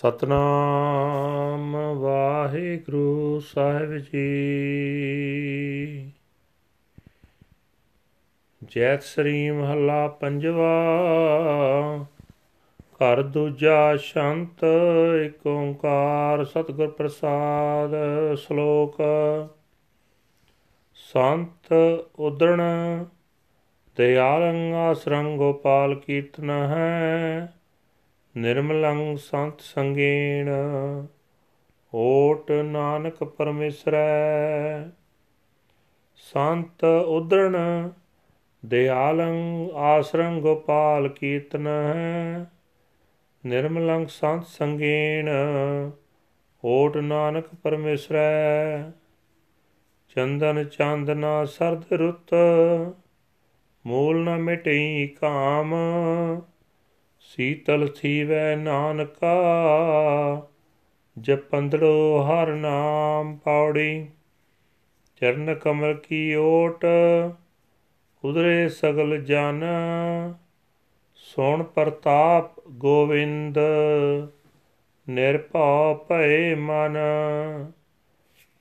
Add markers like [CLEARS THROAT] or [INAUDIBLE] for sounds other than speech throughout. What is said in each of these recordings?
ਸਤਨਾਮ ਵਾਹਿਗੁਰੂ ਸਾਹਿਬ ਜੀ। ਜੈਤ ਸ੍ਰੀ ਮਹੱਲਾ ਪੰਜਵਾ, ਘਰ ਦੂਜਾ ਸ਼ੰਤ ਏਕ ਓੰਕਾਰ ਸਤਿਗੁਰ ਪ੍ਰਸਾਦ ਸ਼ਲੋਕ। ਸੰਤ ਉਦਰਣ ਦਿਆਲੰ ਆਸਰੰ ਗੋਪਾਲ ਕੀਰਤਨ ਹੈ। ਨਿਰਮਲੰ ਸੰਤ ਸੰਗੇਣ, ਓਟ ਨਾਨਕ ਪਰਮੇਸ਼ਰੈ। ਸੰਤ ਉਦਰਣ ਦਿਆਲੰ ਆਸਰੰ ਗੋਪਾਲ ਕੀਰਤਨ। ਨਿਰਮਲੰ ਸੰਤ ਸੰਗੇਣ, ਓਟ ਨਾਨਕ ਪਰਮੇਸ਼ਰੈ। ਚੰਦਨ ਚਾਂਦਨਾ ਸਰਦ ਰੁੱਤ, ਮੂਲ ਨ ਮਿਟਈ ਕਾਮ। ਸੀਤਲ ਥੀਵੈ ਨਾਨਕਾ, ਜਪੰਦੜੋ ਹਰ ਨਾਮ ਪੌੜੀ ਚਰਨ ਕਮਲ ਕੀ ਓਟ ਉਦਰੇ ਸਗਲ ਜਨ। ਸੋਣ ਪ੍ਰਤਾਪ ਗੋਵਿੰਦ, ਨਿਰਭਉ ਭਏ ਮਨ।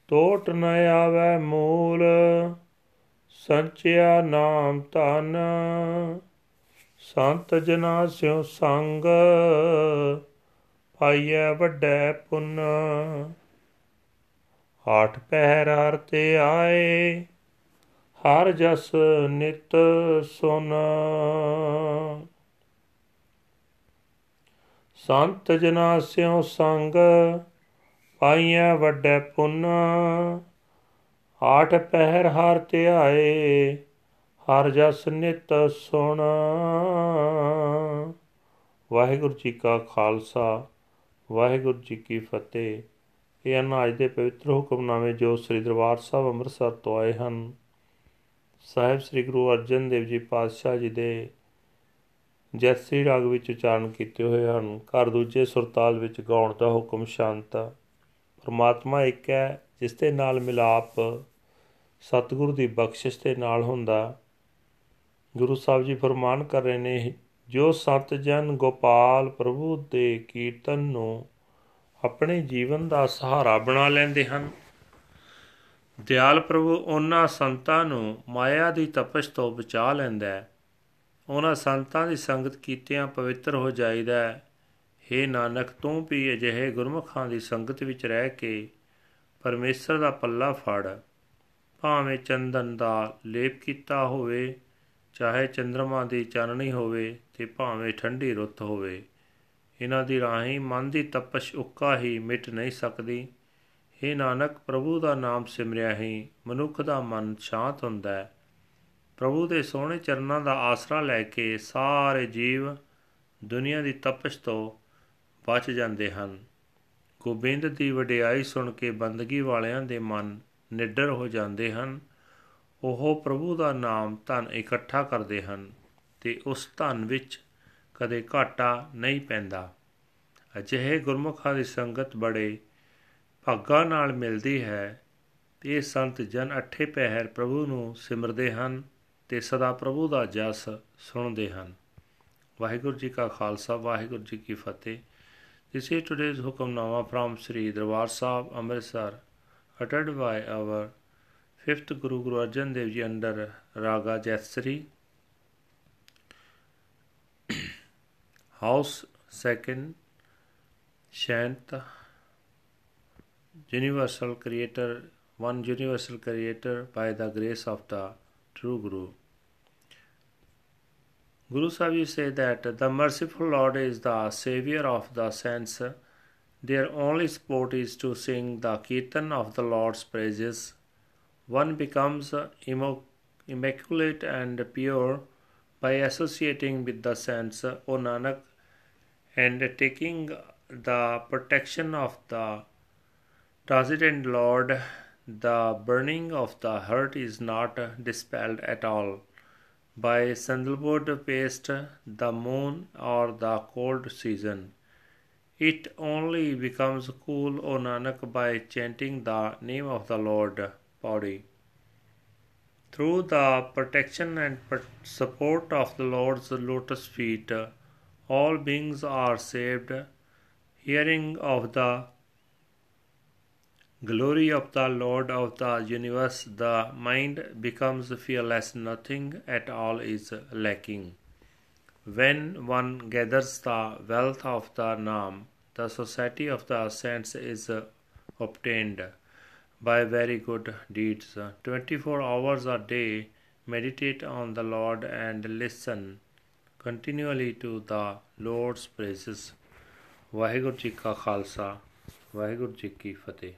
ਟੋਟ ਨ ਆਵੈ ਮੂਲ, ਸੰਚਿਆ ਨਾਮ ਧਨ। ਸੰਤ ਜਨਾ ਸਿਉ ਸੰਗ ਪਾਈਐ ਵੱਡੈ ਪੁੰਨ। ਆਠ ਪਹਿਰ ਹਰ ਤੇ ਆਏ, ਹਰ ਜਸ ਨਿਤ ਸੁਨ। ਸੰਤ ਜਨਾ ਸਿਉ ਸੰਗ ਪਾਈਐ ਵੱਡੈ ਪੁੰਨ। ਆਠ ਪਹਿਰ ਹਰ ਤੇ ਆਏ ਹਰ ਜਸ ਨਿਤ ਸੁਣ। ਵਾਹਿਗੁਰੂ ਜੀ ਕਾ ਖਾਲਸਾ, ਵਾਹਿਗੁਰੂ ਜੀ ਕੀ ਫਤਿਹ। ਇਹ ਹਨ ਅੱਜ ਦੇ ਪਵਿੱਤਰ ਹੁਕਮਨਾਮੇ ਜੋ ਸ੍ਰੀ ਦਰਬਾਰ ਸਾਹਿਬ ਅੰਮ੍ਰਿਤਸਰ ਤੋਂ ਆਏ ਹਨ। ਸਾਹਿਬ ਸ੍ਰੀ ਗੁਰੂ ਅਰਜਨ ਦੇਵ ਜੀ ਪਾਤਸ਼ਾਹ ਜੀ ਦੇ ਜੈਸੀ ਰਾਗ ਵਿੱਚ ਉਚਾਰਨ ਕੀਤੇ ਹੋਏ ਹਨ। ਘਰ ਦੂਜੇ ਸੁਰਤਾਲ ਵਿੱਚ ਗਾਉਣ ਦਾ ਹੁਕਮ ਸ਼ਾਂਤ। ਪਰਮਾਤਮਾ ਇੱਕ ਹੈ, ਜਿਸ ਦੇ ਨਾਲ ਮਿਲਾਪ ਸਤਿਗੁਰੂ ਦੀ ਬਖਸ਼ਿਸ਼ ਦੇ ਨਾਲ ਹੁੰਦਾ। ਗੁਰੂ ਸਾਹਿਬ ਜੀ ਫਰਮਾਨ ਕਰ ਰਹੇ ਨੇ ਜੋ ਸਤ ਜਨ ਗੋਪਾਲ ਪ੍ਰਭੂ ਦੇ ਕੀਰਤਨ ਨੂੰ ਆਪਣੇ ਜੀਵਨ ਦਾ ਸਹਾਰਾ ਬਣਾ ਲੈਂਦੇ ਹਨ, ਦਿਆਲ ਪ੍ਰਭੂ ਉਹਨਾਂ ਸੰਤਾਂ ਨੂੰ ਮਾਇਆ ਦੀ ਤਪਸ਼ ਤੋਂ ਬਚਾ ਲੈਂਦਾ ਹੈ। ਉਹਨਾਂ ਸੰਤਾਂ ਦੀ ਸੰਗਤ ਕੀਤਿਆਂ ਪਵਿੱਤਰ ਹੋ ਜਾਈਦਾ ਹੈ। हे ਨਾਨਕ, ਤੂੰ ਵੀ ਅਜਿਹੇ ਗੁਰਮੁਖਾਂ ਦੀ ਸੰਗਤ ਵਿੱਚ ਰਹਿ ਕੇ ਪਰਮੇਸ਼ਰ ਦਾ ਪੱਲਾ ਫੜ। ਭਾਵੇਂ ਚੰਦਨ ਦਾ ਲੇਪ ਕੀਤਾ ਹੋਵੇ ਚਾਹੇ ਚੰ드ਰਮਾ ਦੀ ਚਾਨਣੀ ਹੋਵੇ ਤੇ ਭਾਵੇਂ ਠੰਡੀ ਰੁੱਤ ਹੋਵੇ, ਇਹਨਾਂ ਦੀ ਰਾਹੀਂ ਮਨ ਦੀ ਤਪਸ਼ ਉੱਕਾ ਹੀ ਮਿਟ ਨਹੀਂ ਸਕਦੀ। हे ਨਾਨਕ, ਪ੍ਰਭੂ ਦਾ ਨਾਮ ਸਿਮਰਿਆ ਹੀ, ਮਨੁੱਖ ਦਾ ਮਨ ਸ਼ਾਂਤ ਹੁੰਦਾ ਹੈ। ਪ੍ਰਭੂ ਦੇ ਸੋਹਣੇ ਚਰਨਾਂ ਦਾ ਆਸਰਾ ਲੈ ਕੇ ਸਾਰੇ ਜੀਵ ਦੁਨੀਆ ਦੀ ਤਪਸ਼ ਤੋਂ ਬਚ ਜਾਂਦੇ ਹਨ। ਗੋਬਿੰਦ ਦੀ ਵਡਿਆਈ ਸੁਣ ਕੇ ਬੰਦਗੀ ਵਾਲਿਆਂ ਦੇ ਮਨ ਨਿਡਰ ਹੋ ਜਾਂਦੇ ਹਨ। ਉਹ ਪ੍ਰਭੂ ਦਾ ਨਾਮ ਧਨ ਇਕੱਠਾ ਕਰਦੇ ਹਨ ਤੇ ਉਸ ਧਨ ਵਿੱਚ ਕਦੇ ਘਾਟਾ ਨਹੀਂ ਪੈਂਦਾ। ਅਜਿਹੇ ਗੁਰਮੁਖਾਂ ਦੀ ਸੰਗਤ ਬੜੇ ਭਾਗਾ ਨਾਲ ਮਿਲਦੀ ਹੈ ਇਹ ਸੰਤ ਜਨ ਅਠੇ ਪਹਿਰ ਪ੍ਰਭੂ ਨੂੰ ਸਿਮਰਦੇ ਹਨ ਤੇ ਸਦਾ ਪ੍ਰਭੂ ਦਾ ਜਸ ਸੁਣਦੇ ਹਨ। ਵਾਹਿਗੁਰੂ ਜੀ ਕਾ ਖਾਲਸਾ, ਵਾਹਿਗੁਰੂ ਜੀ ਕੀ ਫਤਿਹ। This is today's Hukamnama from Sri Darbar Sahib Amritsar uttered by our fifth Guru Guru Arjan Dev Ji under Raga Jatsri [CLEARS THROAT] House second Shant Universal Creator one Universal Creator by the grace of the True Guru Guru Sahib say that the merciful Lord is the savior of the saints. Their only sport is to sing the kirtan of the Lord's praises. One becomes immaculate and pure by associating with the saints, O Nanak, and taking the protection of the Transcendent Lord. The burning of the heart is not dispelled at all by sandalwood paste, the moon, or the cold season. It only becomes cool, O Nanak, by chanting the name of the Lord body. Through the protection and support of the Lord's lotus feet, all beings are saved. Hearing of the glory of the Lord of the universe, the mind becomes fearless, nothing at all is lacking. When one gathers the wealth of the Naam, the society of the saints is obtained by very good deeds. 24 hours a day, meditate on the Lord and listen continually to the Lord's praises. Waheguru ji ਕਾ ਖਾਲਸਾ ਵਾਹਿਗੁਰੂ ਜੀ ਕੀ ਫਤਿਹ